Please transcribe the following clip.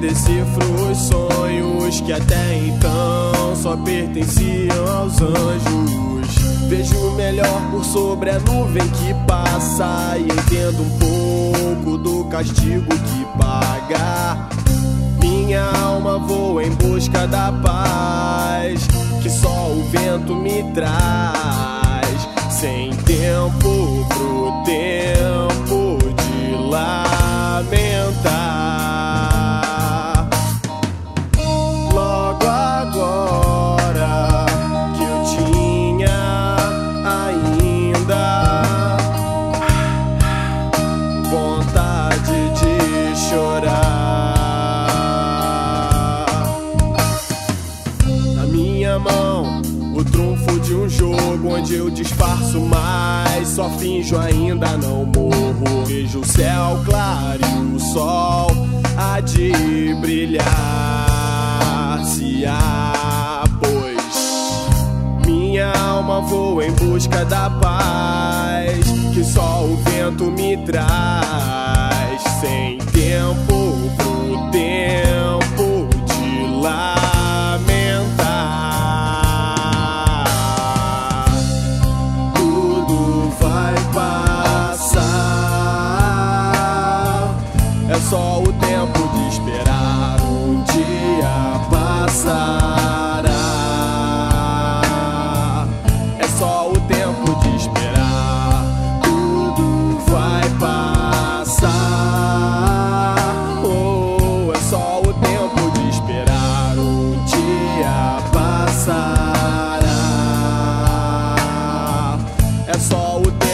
decifro os sonhos que até então só pertenciam aos anjos. Vejo melhor por sobre a nuvem que passa e entendo um pouco do castigo que paga. Minha alma voa em busca da paz que só o vento me traz. Mão, o trunfo de um jogo onde eu disfarço mais. Só finjo ainda não morro. Vejo o céu claro e o sol há de brilhar. Se há, pois minha alma voa em busca da paz que só o vento me traz. saw